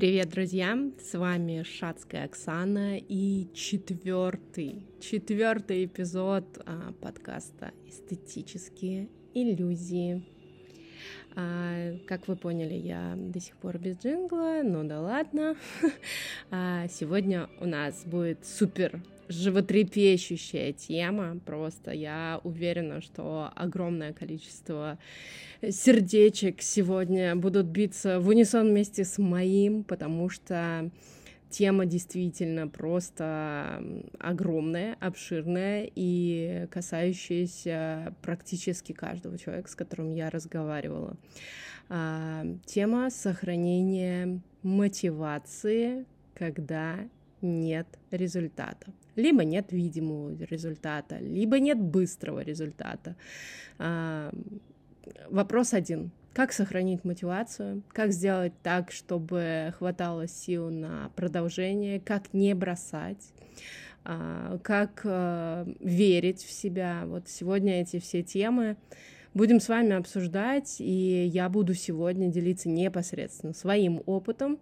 Привет, друзья! С вами Шацкая Оксана и четвертый, четвертый эпизод а, подкаста «Эстетические иллюзии». А, как вы поняли, я до сих пор без джингла, но да ладно. А, сегодня у нас будет супер животрепещущая тема. Просто я уверена, что огромное количество сердечек сегодня будут биться в унисон вместе с моим, потому что тема действительно просто огромная, обширная и касающаяся практически каждого человека, с которым я разговаривала. А, тема сохранения мотивации, когда нет результата. Либо нет видимого результата, либо нет быстрого результата. Вопрос один. Как сохранить мотивацию? Как сделать так, чтобы хватало сил на продолжение? Как не бросать? А, как а, верить в себя? Вот сегодня эти все темы будем с вами обсуждать, и я буду сегодня делиться непосредственно своим опытом,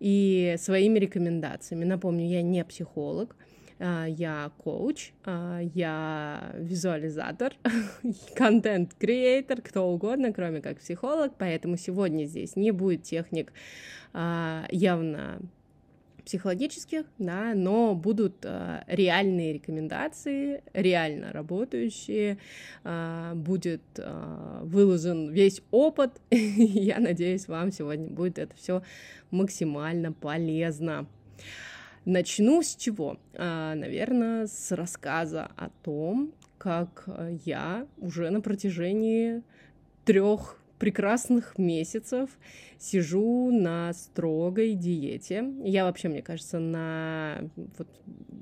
и своими рекомендациями. Напомню, я не психолог, я коуч, а, я визуализатор, контент-креатор, кто угодно, кроме как психолог, поэтому сегодня здесь не будет техник а, явно психологических, да, но будут э, реальные рекомендации, реально работающие, э, будет э, выложен весь опыт. Я надеюсь, вам сегодня будет это все максимально полезно. Начну с чего? Наверное, с рассказа о том, как я уже на протяжении трех прекрасных месяцев сижу на строгой диете. Я вообще, мне кажется, на, вот,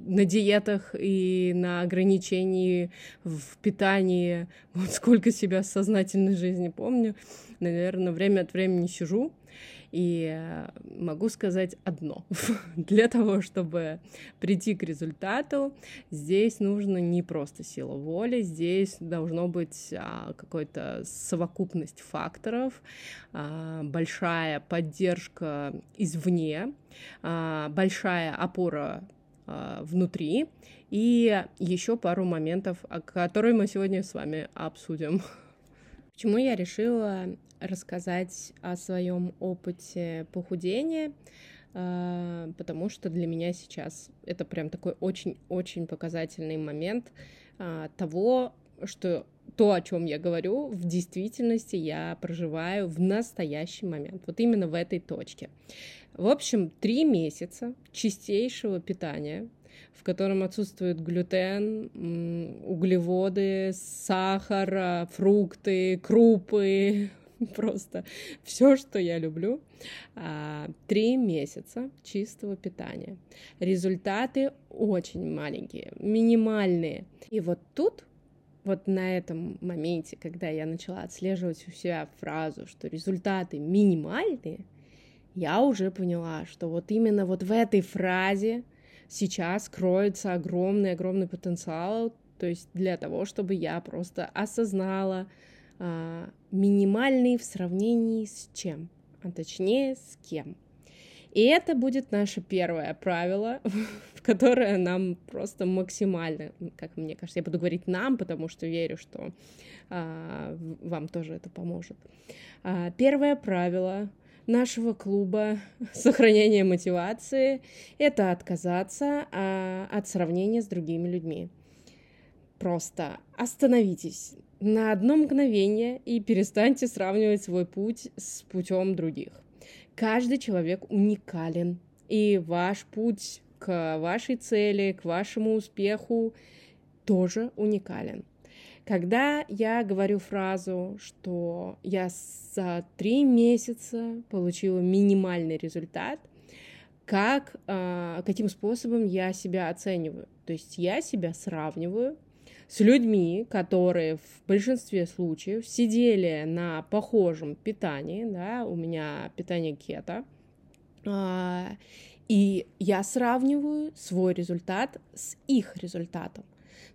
на диетах и на ограничении в питании, вот сколько себя сознательной жизни помню, наверное, время от времени сижу и э, могу сказать одно. Для того, чтобы прийти к результату, здесь нужно не просто сила воли, здесь должно быть а, какая-то совокупность факторов, а, большая поддержка извне, а, большая опора а, внутри и еще пару моментов, которые мы сегодня с вами обсудим. Почему я решила рассказать о своем опыте похудения, а, потому что для меня сейчас это прям такой очень-очень показательный момент а, того, что то, о чем я говорю, в действительности я проживаю в настоящий момент, вот именно в этой точке. В общем, три месяца чистейшего питания, в котором отсутствует глютен, углеводы, сахар, а, фрукты, крупы, просто все, что я люблю. А, три месяца чистого питания. Результаты очень маленькие, минимальные. И вот тут вот на этом моменте, когда я начала отслеживать у себя фразу, что результаты минимальные, я уже поняла, что вот именно вот в этой фразе сейчас кроется огромный-огромный потенциал, то есть для того, чтобы я просто осознала, а, минимальный в сравнении с чем, а точнее с кем. И это будет наше первое правило, которое нам просто максимально, как мне кажется, я буду говорить нам, потому что верю, что а, вам тоже это поможет. А, первое правило нашего клуба сохранения мотивации — это отказаться а, от сравнения с другими людьми. Просто остановитесь на одно мгновение и перестаньте сравнивать свой путь с путем других. Каждый человек уникален, и ваш путь к вашей цели, к вашему успеху тоже уникален. Когда я говорю фразу, что я за три месяца получила минимальный результат, как, а, каким способом я себя оцениваю? То есть я себя сравниваю с людьми, которые в большинстве случаев сидели на похожем питании, да, у меня питание кето, а, и я сравниваю свой результат с их результатом.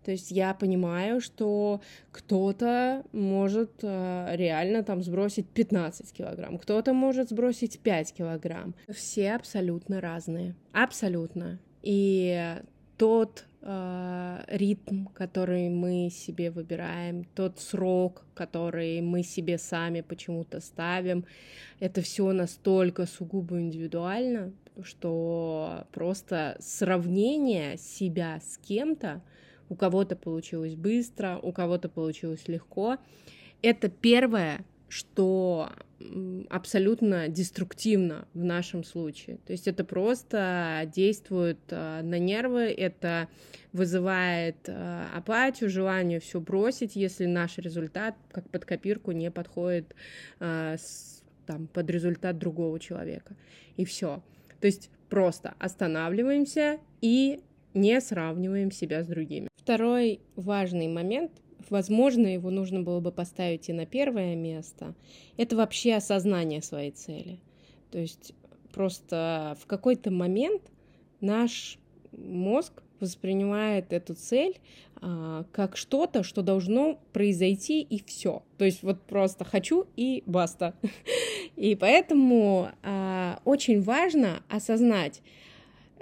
То есть я понимаю, что кто-то может э, реально там сбросить 15 килограмм, кто-то может сбросить 5 килограмм. Все абсолютно разные, абсолютно. И тот э, ритм, который мы себе выбираем, тот срок, который мы себе сами почему-то ставим, это все настолько сугубо индивидуально, что просто сравнение себя с кем-то, у кого-то получилось быстро, у кого-то получилось легко, это первое, что абсолютно деструктивно в нашем случае. То есть это просто действует э, на нервы, это вызывает э, апатию, желание все бросить, если наш результат, как под копирку, не подходит э, там, под результат другого человека. И все. То есть просто останавливаемся и не сравниваем себя с другими. Второй важный момент возможно, его нужно было бы поставить и на первое место, это вообще осознание своей цели. То есть просто в какой-то момент наш мозг воспринимает эту цель а, как что-то, что должно произойти и все. То есть вот просто хочу и баста. И поэтому а, очень важно осознать,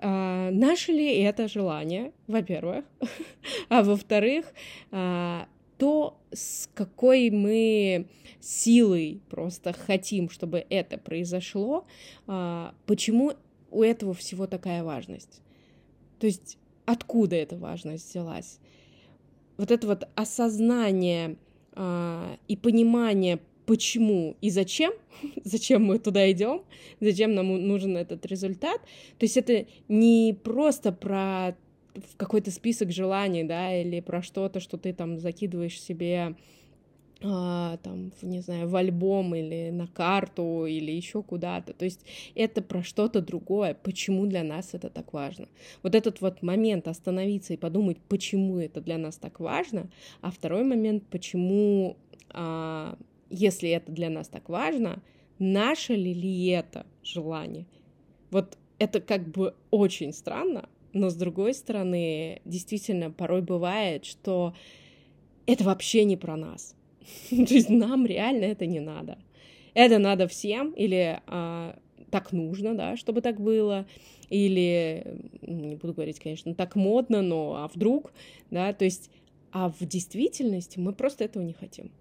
а, наше ли это желание, во-первых, а во-вторых, а, то, с какой мы силой просто хотим, чтобы это произошло, а, почему у этого всего такая важность. То есть откуда эта важность взялась? Вот это вот осознание а, и понимание, почему и зачем, зачем мы туда идем, зачем нам нужен этот результат. То есть это не просто про какой-то список желаний, да, или про что-то, что ты там закидываешь себе а, там, не знаю, в альбом или на карту или еще куда-то. То есть это про что-то другое. Почему для нас это так важно? Вот этот вот момент остановиться и подумать, почему это для нас так важно, а второй момент, почему а, если это для нас так важно, наше ли, ли это желание? Вот это как бы очень странно, но с другой стороны, действительно, порой бывает, что это вообще не про нас. То есть нам реально это не надо. Это надо всем, или а, так нужно, да, чтобы так было, или, не буду говорить, конечно, так модно, но а вдруг, да, то есть, а в действительности мы просто этого не хотим.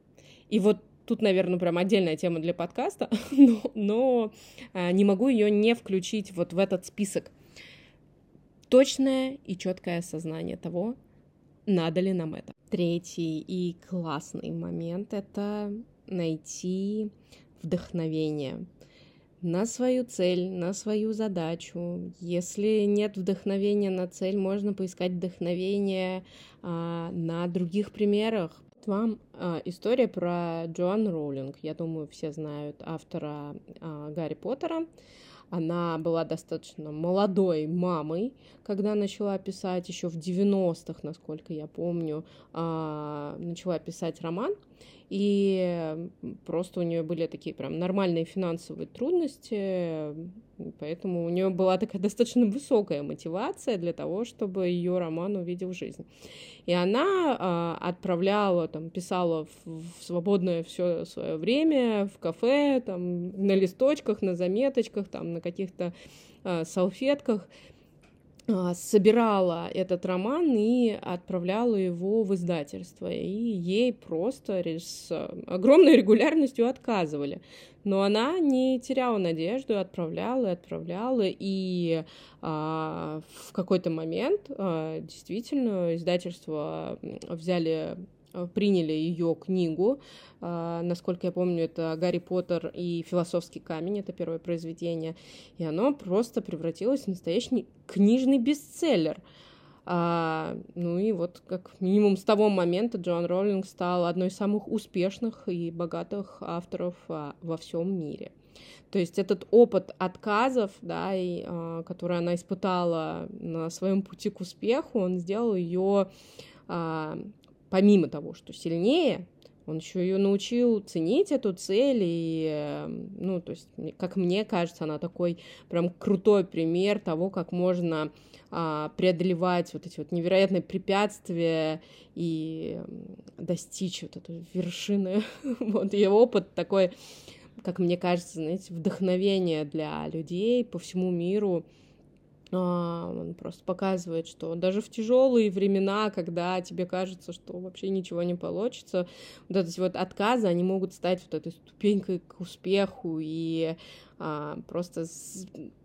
И вот Тут, наверное, прям отдельная тема для подкаста, но, но а, не могу ее не включить вот в этот список. Точное и четкое осознание того, надо ли нам это. Третий и классный момент — это найти вдохновение на свою цель, на свою задачу. Если нет вдохновения на цель, можно поискать вдохновение а, на других примерах, вам а, история про Джоан Роулинг. Я думаю, все знают автора а, Гарри Поттера. Она была достаточно молодой мамой, когда начала писать еще в 90-х, насколько я помню, а, начала писать роман. И просто у нее были такие прям нормальные финансовые трудности, поэтому у нее была такая достаточно высокая мотивация для того, чтобы ее роман увидел жизнь. И она а, отправляла, там, писала в, свободное все свое время в кафе, там, на листочках, на заметочках, там, на каких-то а, салфетках собирала этот роман и отправляла его в издательство. И ей просто с огромной регулярностью отказывали. Но она не теряла надежду, отправляла отправляла. И а, в какой-то момент а, действительно издательство взяли приняли ее книгу. А, насколько я помню, это «Гарри Поттер и философский камень», это первое произведение. И оно просто превратилось в настоящий книжный бестселлер. А, ну и вот как минимум с того момента Джоан Роллинг стал одной из самых успешных и богатых авторов а, во всем мире. То есть этот опыт отказов, да, и, а, который она испытала на своем пути к успеху, он сделал ее а, помимо того, что сильнее, он еще ее научил ценить эту цель, и, э, ну, то есть, как мне кажется, она такой прям крутой пример того, как можно а, преодолевать вот эти вот невероятные препятствия и достичь вот этой вершины. вот ее опыт такой, как мне кажется, знаете, вдохновение для людей по всему миру, он просто показывает, что даже в тяжелые времена, когда тебе кажется, что вообще ничего не получится, вот эти вот отказы, они могут стать вот этой ступенькой к успеху и а, просто,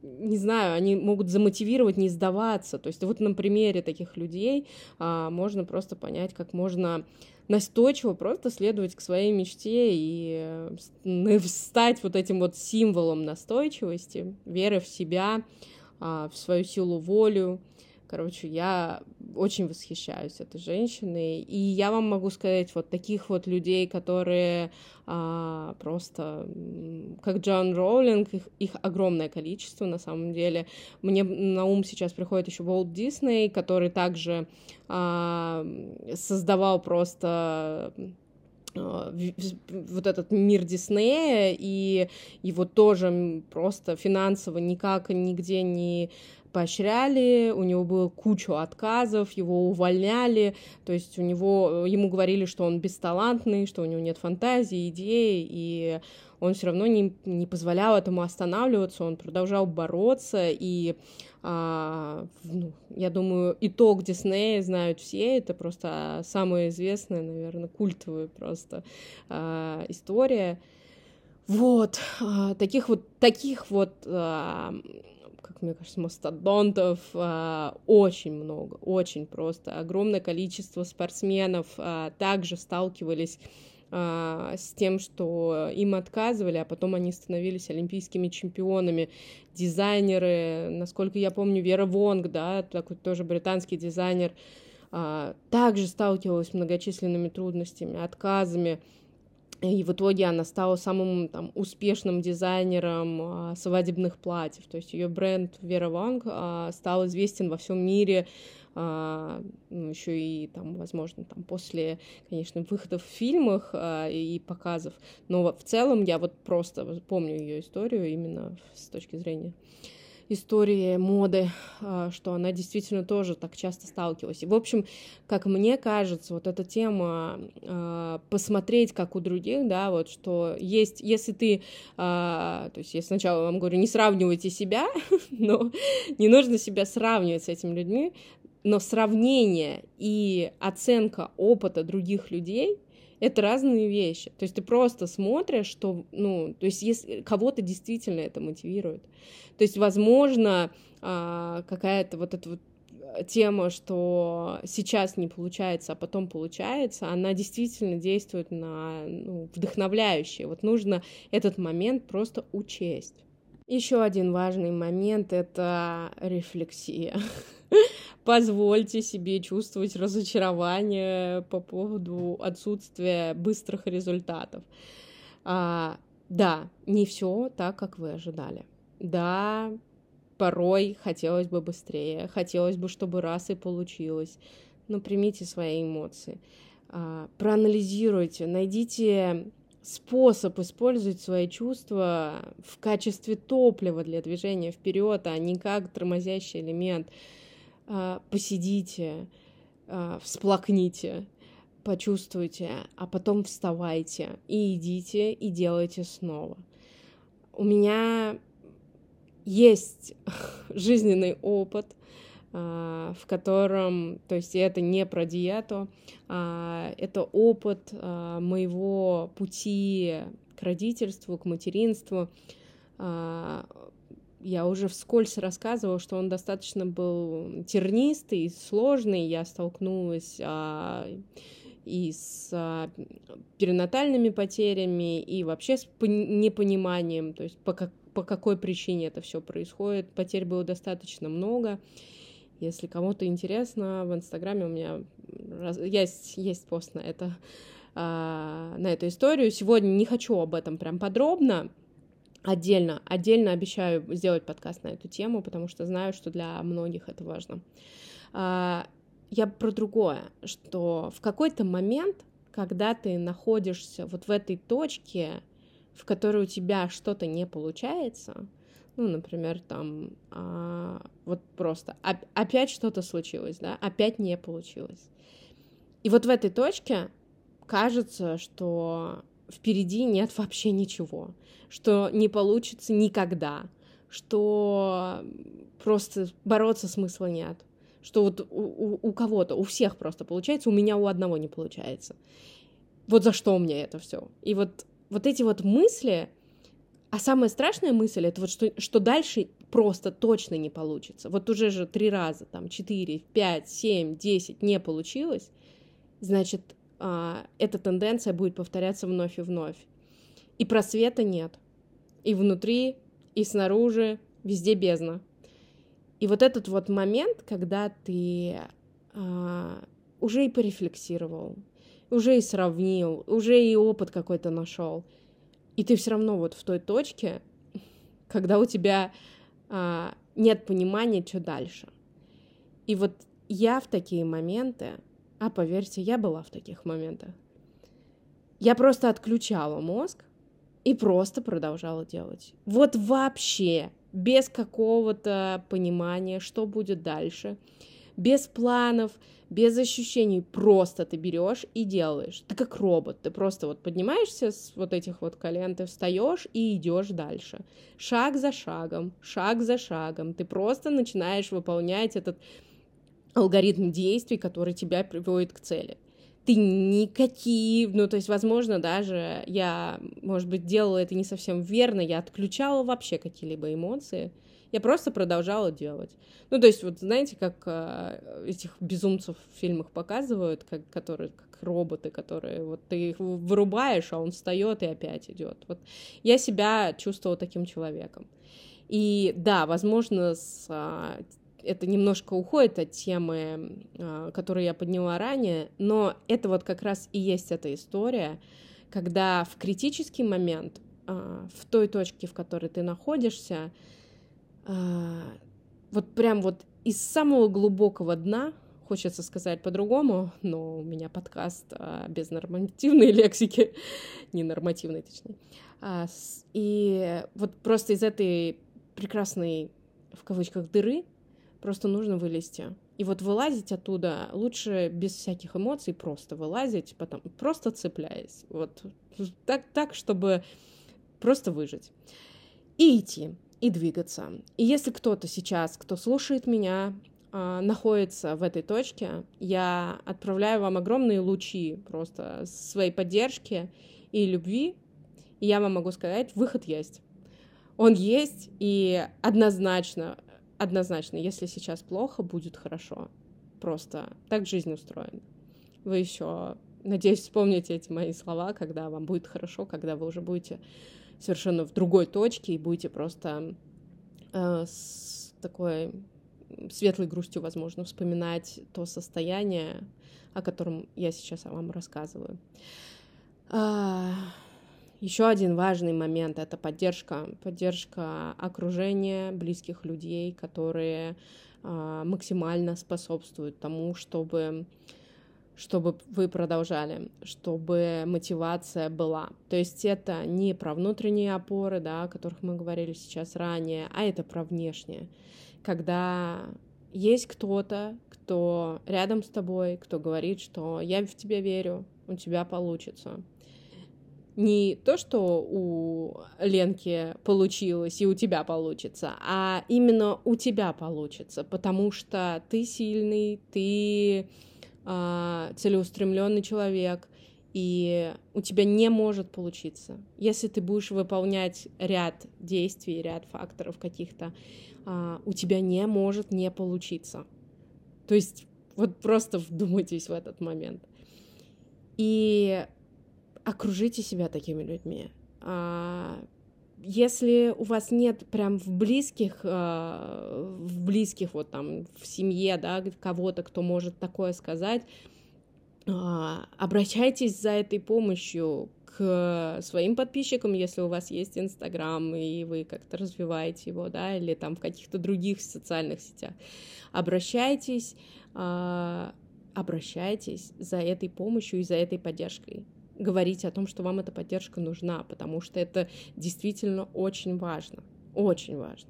не знаю, они могут замотивировать не сдаваться. То есть вот на примере таких людей а, можно просто понять, как можно настойчиво просто следовать к своей мечте и э, стать вот этим вот символом настойчивости, веры в себя, в свою силу волю. Короче, я очень восхищаюсь этой женщиной. И я вам могу сказать, вот таких вот людей, которые а, просто, как Джон Роулинг, их, их огромное количество на самом деле. Мне на ум сейчас приходит еще Уолт Дисней, который также а, создавал просто а, вот этот мир Диснея, и его тоже просто финансово никак нигде не поощряли, у него было кучу отказов, его увольняли, то есть у него, ему говорили, что он бесталантный, что у него нет фантазии, идеи, и он все равно не, не позволял этому останавливаться, он продолжал бороться, и а, ну, я думаю, итог Диснея знают все, это просто самая известная, наверное, культовая просто а, история. Вот, а, таких вот, таких вот, а, как мне кажется, мастодонтов а, очень много, очень просто. Огромное количество спортсменов а, также сталкивались а, с тем, что им отказывали, а потом они становились олимпийскими чемпионами. Дизайнеры, насколько я помню, Вера Вонг, да, такой тоже британский дизайнер, а, также сталкивалась с многочисленными трудностями, отказами. И в итоге она стала самым там, успешным дизайнером а, свадебных платьев. То есть ее бренд Вера Вонг а, стал известен во всем мире а, ну, еще и там, возможно, там после, конечно, выходов в фильмах а, и показов, но в целом я вот просто помню ее историю именно с точки зрения истории моды, а, что она действительно тоже так часто сталкивалась. И, в общем, как мне кажется, вот эта тема а, посмотреть, как у других, да, вот что есть, если ты, а, то есть я сначала вам говорю, не сравнивайте себя, но не нужно себя сравнивать с этими людьми, но сравнение и оценка опыта других людей это разные вещи. То есть ты просто смотришь, что, ну, то есть если кого-то действительно это мотивирует. То есть, возможно, а, какая-то вот эта вот тема, что сейчас не получается, а потом получается, она действительно действует на ну, вдохновляющее. Вот нужно этот момент просто учесть. Еще один важный момент — это рефлексия. Позвольте себе чувствовать разочарование по поводу отсутствия быстрых результатов. А, да, не все так, как вы ожидали. Да, порой хотелось бы быстрее, хотелось бы, чтобы раз и получилось. Но примите свои эмоции, а, проанализируйте, найдите способ использовать свои чувства в качестве топлива для движения вперед, а не как тормозящий элемент. А, посидите, а, всплакните, почувствуйте, а потом вставайте и идите и делайте снова. У меня есть жизненный опыт, а, в котором, то есть это не про диету, а это опыт моего пути к родительству, к материнству. А, я уже вскользь рассказывала, что он достаточно был тернистый, сложный. Я столкнулась и с перинатальными потерями, и вообще с непониманием, то есть по, как, по какой причине это все происходит. Потерь было достаточно много. Если кому-то интересно, в Инстаграме у меня есть, есть пост на это, а, на эту историю. Сегодня не хочу об этом прям подробно, отдельно, отдельно обещаю сделать подкаст на эту тему, потому что знаю, что для многих это важно. А, я про другое, что в какой-то момент, когда ты находишься вот в этой точке, в которой у тебя что-то не получается, ну, например, там, а, вот просто оп- опять что-то случилось, да, опять не получилось. И вот в этой точке кажется, что впереди нет вообще ничего, что не получится никогда, что просто бороться смысла нет, что вот у, у, у кого-то, у всех просто получается, у меня у одного не получается. Вот за что мне это все? И вот, вот эти вот мысли, а самая страшная мысль это вот что, что дальше просто точно не получится. Вот уже же три раза, там, четыре, пять, семь, десять не получилось, значит, эта тенденция будет повторяться вновь и вновь. И просвета нет. И внутри, и снаружи, везде бездна. И вот этот вот момент, когда ты а, уже и порефлексировал, уже и сравнил, уже и опыт какой-то нашел, и ты все равно вот в той точке, когда у тебя а, нет понимания, что дальше. И вот я в такие моменты, а поверьте, я была в таких моментах, я просто отключала мозг и просто продолжала делать. Вот вообще без какого-то понимания, что будет дальше, без планов, без ощущений, просто ты берешь и делаешь. Ты как робот, ты просто вот поднимаешься с вот этих вот колен, ты встаешь и идешь дальше. Шаг за шагом, шаг за шагом. Ты просто начинаешь выполнять этот алгоритм действий, который тебя приводит к цели ты никакие, ну, то есть, возможно, даже я, может быть, делала это не совсем верно, я отключала вообще какие-либо эмоции, я просто продолжала делать. Ну, то есть, вот знаете, как э, этих безумцев в фильмах показывают, как, которые, как роботы, которые вот ты их вырубаешь, а он встает и опять идет. Вот я себя чувствовала таким человеком. И да, возможно, с а, это немножко уходит от темы, а, которую я подняла ранее, но это вот как раз и есть эта история, когда в критический момент, а, в той точке, в которой ты находишься, а, вот прям вот из самого глубокого дна, хочется сказать по-другому, но у меня подкаст без нормативной лексики, не нормативной, точнее. И вот просто из этой прекрасной, в кавычках, дыры Просто нужно вылезти. И вот вылазить оттуда лучше без всяких эмоций, просто вылазить, потом просто цепляясь. Вот так, так, чтобы просто выжить. И идти, и двигаться. И если кто-то сейчас, кто слушает меня, а, находится в этой точке, я отправляю вам огромные лучи просто своей поддержки и любви. И я вам могу сказать, выход есть. Он есть, и однозначно однозначно, если сейчас плохо, будет хорошо. Просто так жизнь устроена. Вы еще, надеюсь, вспомните эти мои слова, когда вам будет хорошо, когда вы уже будете совершенно в другой точке и будете просто э, с такой светлой грустью, возможно, вспоминать то состояние, о котором я сейчас вам рассказываю. А, еще один важный момент — это поддержка, поддержка окружения, близких людей, которые э, максимально способствуют тому, чтобы чтобы вы продолжали, чтобы мотивация была. То есть это не про внутренние опоры, да, о которых мы говорили сейчас ранее, а это про внешнее. Когда есть кто-то, кто рядом с тобой, кто говорит, что я в тебя верю, у тебя получится, не то, что у Ленки получилось и у тебя получится, а именно у тебя получится, потому что ты сильный, ты э, целеустремленный человек, и у тебя не может получиться. Если ты будешь выполнять ряд действий, ряд факторов каких-то, э, у тебя не может не получиться. То есть вот просто вдумайтесь в этот момент. И окружите себя такими людьми. А, если у вас нет прям в близких, а, в близких вот там в семье, да, кого-то, кто может такое сказать, а, обращайтесь за этой помощью к своим подписчикам, если у вас есть Инстаграм, и вы как-то развиваете его, да, или там в каких-то других социальных сетях. Обращайтесь, обращайтесь за этой помощью и за этой поддержкой. Говорите о том, что вам эта поддержка нужна, потому что это действительно очень важно. Очень важно.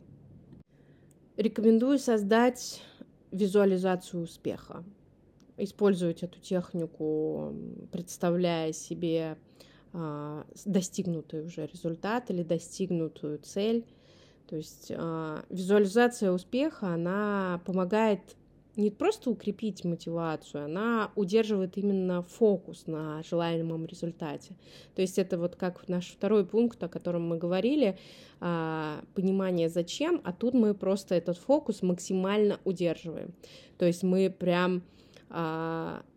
Рекомендую создать визуализацию успеха. Использовать эту технику, представляя себе а, достигнутый уже результат или достигнутую цель. То есть а, визуализация успеха, она помогает не просто укрепить мотивацию, она удерживает именно фокус на желаемом результате. То есть это вот как наш второй пункт, о котором мы говорили, а, понимание зачем, а тут мы просто этот фокус максимально удерживаем. То есть мы прям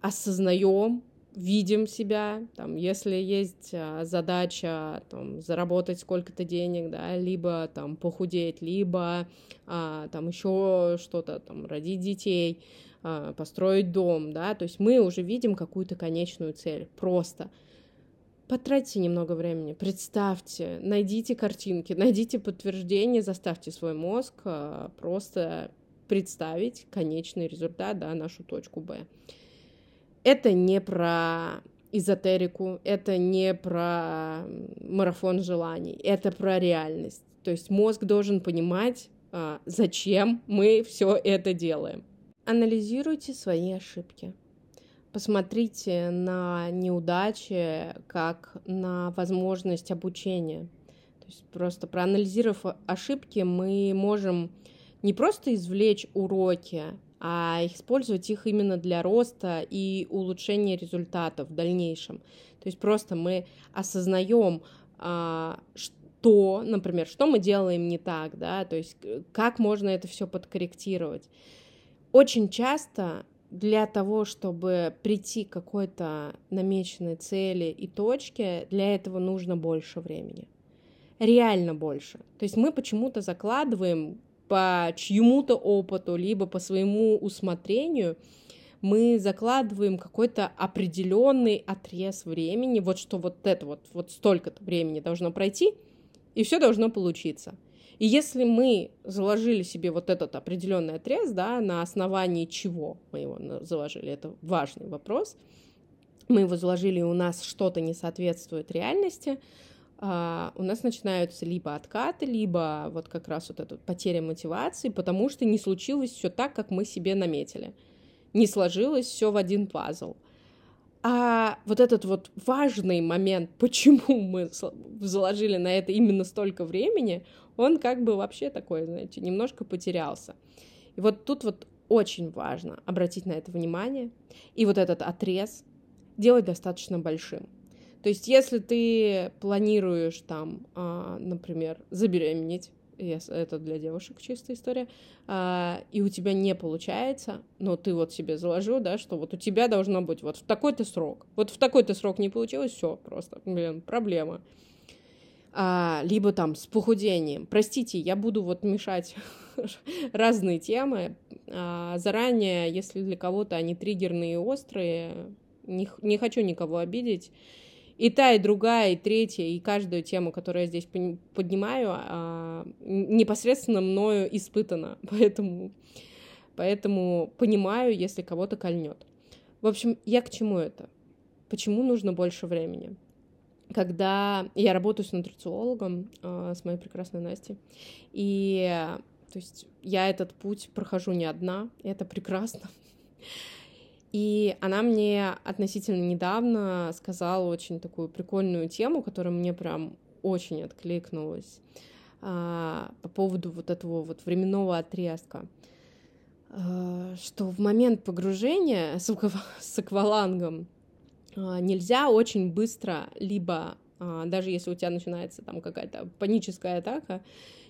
осознаем видим себя, там, если есть а, задача там, заработать сколько-то денег, да, либо там похудеть, либо а, там еще что-то, там, родить детей, а, построить дом, да, то есть мы уже видим какую-то конечную цель, просто потратьте немного времени, представьте, найдите картинки, найдите подтверждение, заставьте свой мозг а, просто представить конечный результат, да, нашу точку Б. Это не про эзотерику, это не про марафон желаний, это про реальность. То есть мозг должен понимать, а, зачем мы все это делаем. Анализируйте свои ошибки. Посмотрите на неудачи как на возможность обучения. То есть просто проанализировав ошибки, мы можем не просто извлечь уроки, а использовать их именно для роста и улучшения результатов в дальнейшем. То есть просто мы осознаем, а, что, например, что мы делаем не так, да, то есть как можно это все подкорректировать. Очень часто для того, чтобы прийти к какой-то намеченной цели и точке, для этого нужно больше времени. Реально больше. То есть мы почему-то закладываем по чьему-то опыту, либо по своему усмотрению, мы закладываем какой-то определенный отрез времени, вот что вот это вот, вот столько-то времени должно пройти, и все должно получиться. И если мы заложили себе вот этот определенный отрез, да, на основании чего мы его заложили, это важный вопрос, мы его заложили, и у нас что-то не соответствует реальности, а, у нас начинаются либо откаты, либо вот как раз вот эта потеря мотивации, потому что не случилось все так, как мы себе наметили. Не сложилось все в один пазл. А вот этот вот важный момент, почему мы заложили на это именно столько времени, он как бы вообще такой, знаете, немножко потерялся. И вот тут вот очень важно обратить на это внимание и вот этот отрез делать достаточно большим. То есть, если ты планируешь там, а, например, забеременеть, это для девушек чистая история, а, и у тебя не получается, но ты вот себе заложил, да, что вот у тебя должно быть вот в такой-то срок. Вот в такой-то срок не получилось, все, просто, блин, проблема. А, либо там с похудением. Простите, я буду вот мешать разные темы. А, заранее, если для кого-то они триггерные и острые, не, не хочу никого обидеть и та, и другая, и третья, и каждую тему, которую я здесь поднимаю, а, непосредственно мною испытана, поэтому, поэтому понимаю, если кого-то кольнет. В общем, я к чему это? Почему нужно больше времени? Когда я работаю с нутрициологом, а, с моей прекрасной Настей, и то есть я этот путь прохожу не одна, это прекрасно. И она мне относительно недавно сказала очень такую прикольную тему, которая мне прям очень откликнулась а, по поводу вот этого вот временного отрезка. А, что в момент погружения с, с аквалангом а, нельзя очень быстро, либо а, даже если у тебя начинается там какая-то паническая атака,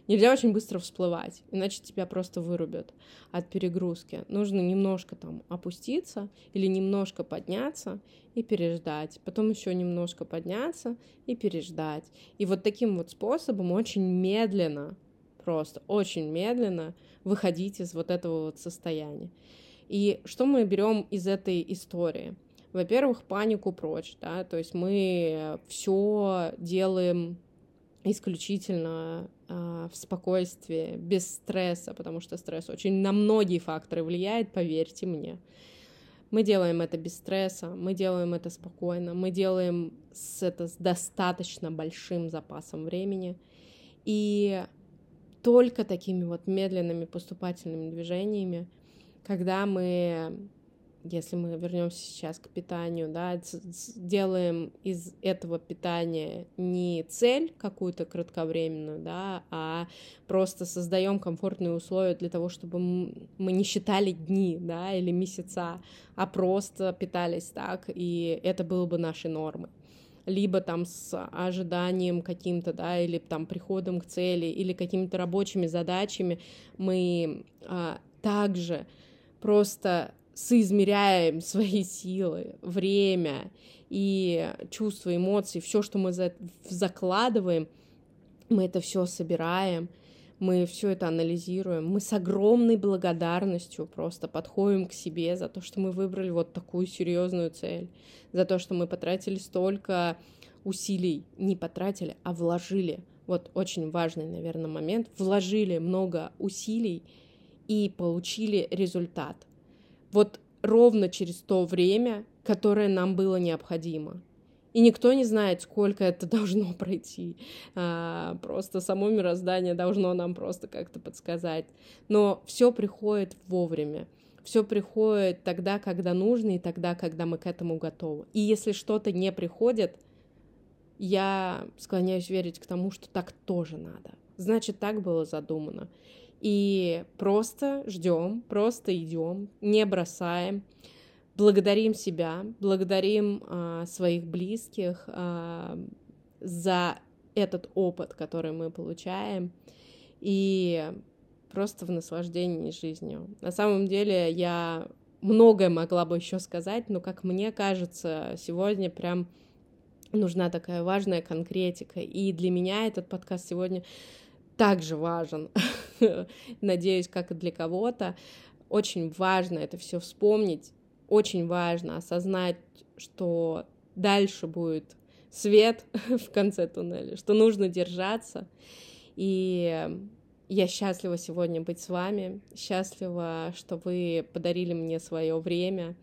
Нельзя очень быстро всплывать, иначе тебя просто вырубят от перегрузки. Нужно немножко там опуститься или немножко подняться и переждать. Потом еще немножко подняться и переждать. И вот таким вот способом очень медленно, просто очень медленно выходить из вот этого вот состояния. И что мы берем из этой истории? Во-первых, панику прочь, да, то есть мы все делаем исключительно в спокойствии, без стресса, потому что стресс очень на многие факторы влияет, поверьте мне. Мы делаем это без стресса, мы делаем это спокойно, мы делаем с это с достаточно большим запасом времени. И только такими вот медленными поступательными движениями, когда мы если мы вернемся сейчас к питанию, да, делаем из этого питания не цель какую-то кратковременную, да, а просто создаем комфортные условия для того, чтобы мы не считали дни, да, или месяца, а просто питались так, и это было бы нашей нормой. Либо там с ожиданием каким-то, да, или там приходом к цели, или какими-то рабочими задачами мы а, также просто соизмеряем свои силы, время и чувства, эмоции, все, что мы за закладываем, мы это все собираем, мы все это анализируем, мы с огромной благодарностью просто подходим к себе за то, что мы выбрали вот такую серьезную цель, за то, что мы потратили столько усилий, не потратили, а вложили. Вот очень важный, наверное, момент. Вложили много усилий и получили результат вот ровно через то время, которое нам было необходимо. И никто не знает, сколько это должно пройти. А, просто само мироздание должно нам просто как-то подсказать. Но все приходит вовремя. Все приходит тогда, когда нужно, и тогда, когда мы к этому готовы. И если что-то не приходит, я склоняюсь верить к тому, что так тоже надо. Значит, так было задумано. И просто ждем, просто идем, не бросаем, благодарим себя, благодарим а, своих близких а, за этот опыт, который мы получаем, и просто в наслаждении жизнью. На самом деле я многое могла бы еще сказать, но, как мне кажется, сегодня прям нужна такая важная конкретика. И для меня этот подкаст сегодня также важен, надеюсь, как и для кого-то. Очень важно это все вспомнить, очень важно осознать, что дальше будет свет в конце туннеля, что нужно держаться. И я счастлива сегодня быть с вами, счастлива, что вы подарили мне свое время.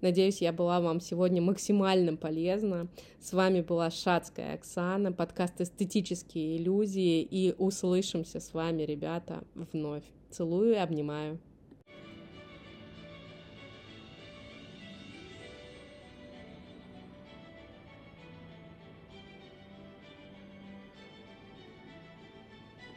Надеюсь, я была вам сегодня максимально полезна. С вами была Шацкая Оксана, подкаст «Эстетические иллюзии», и услышимся с вами, ребята, вновь. Целую и обнимаю.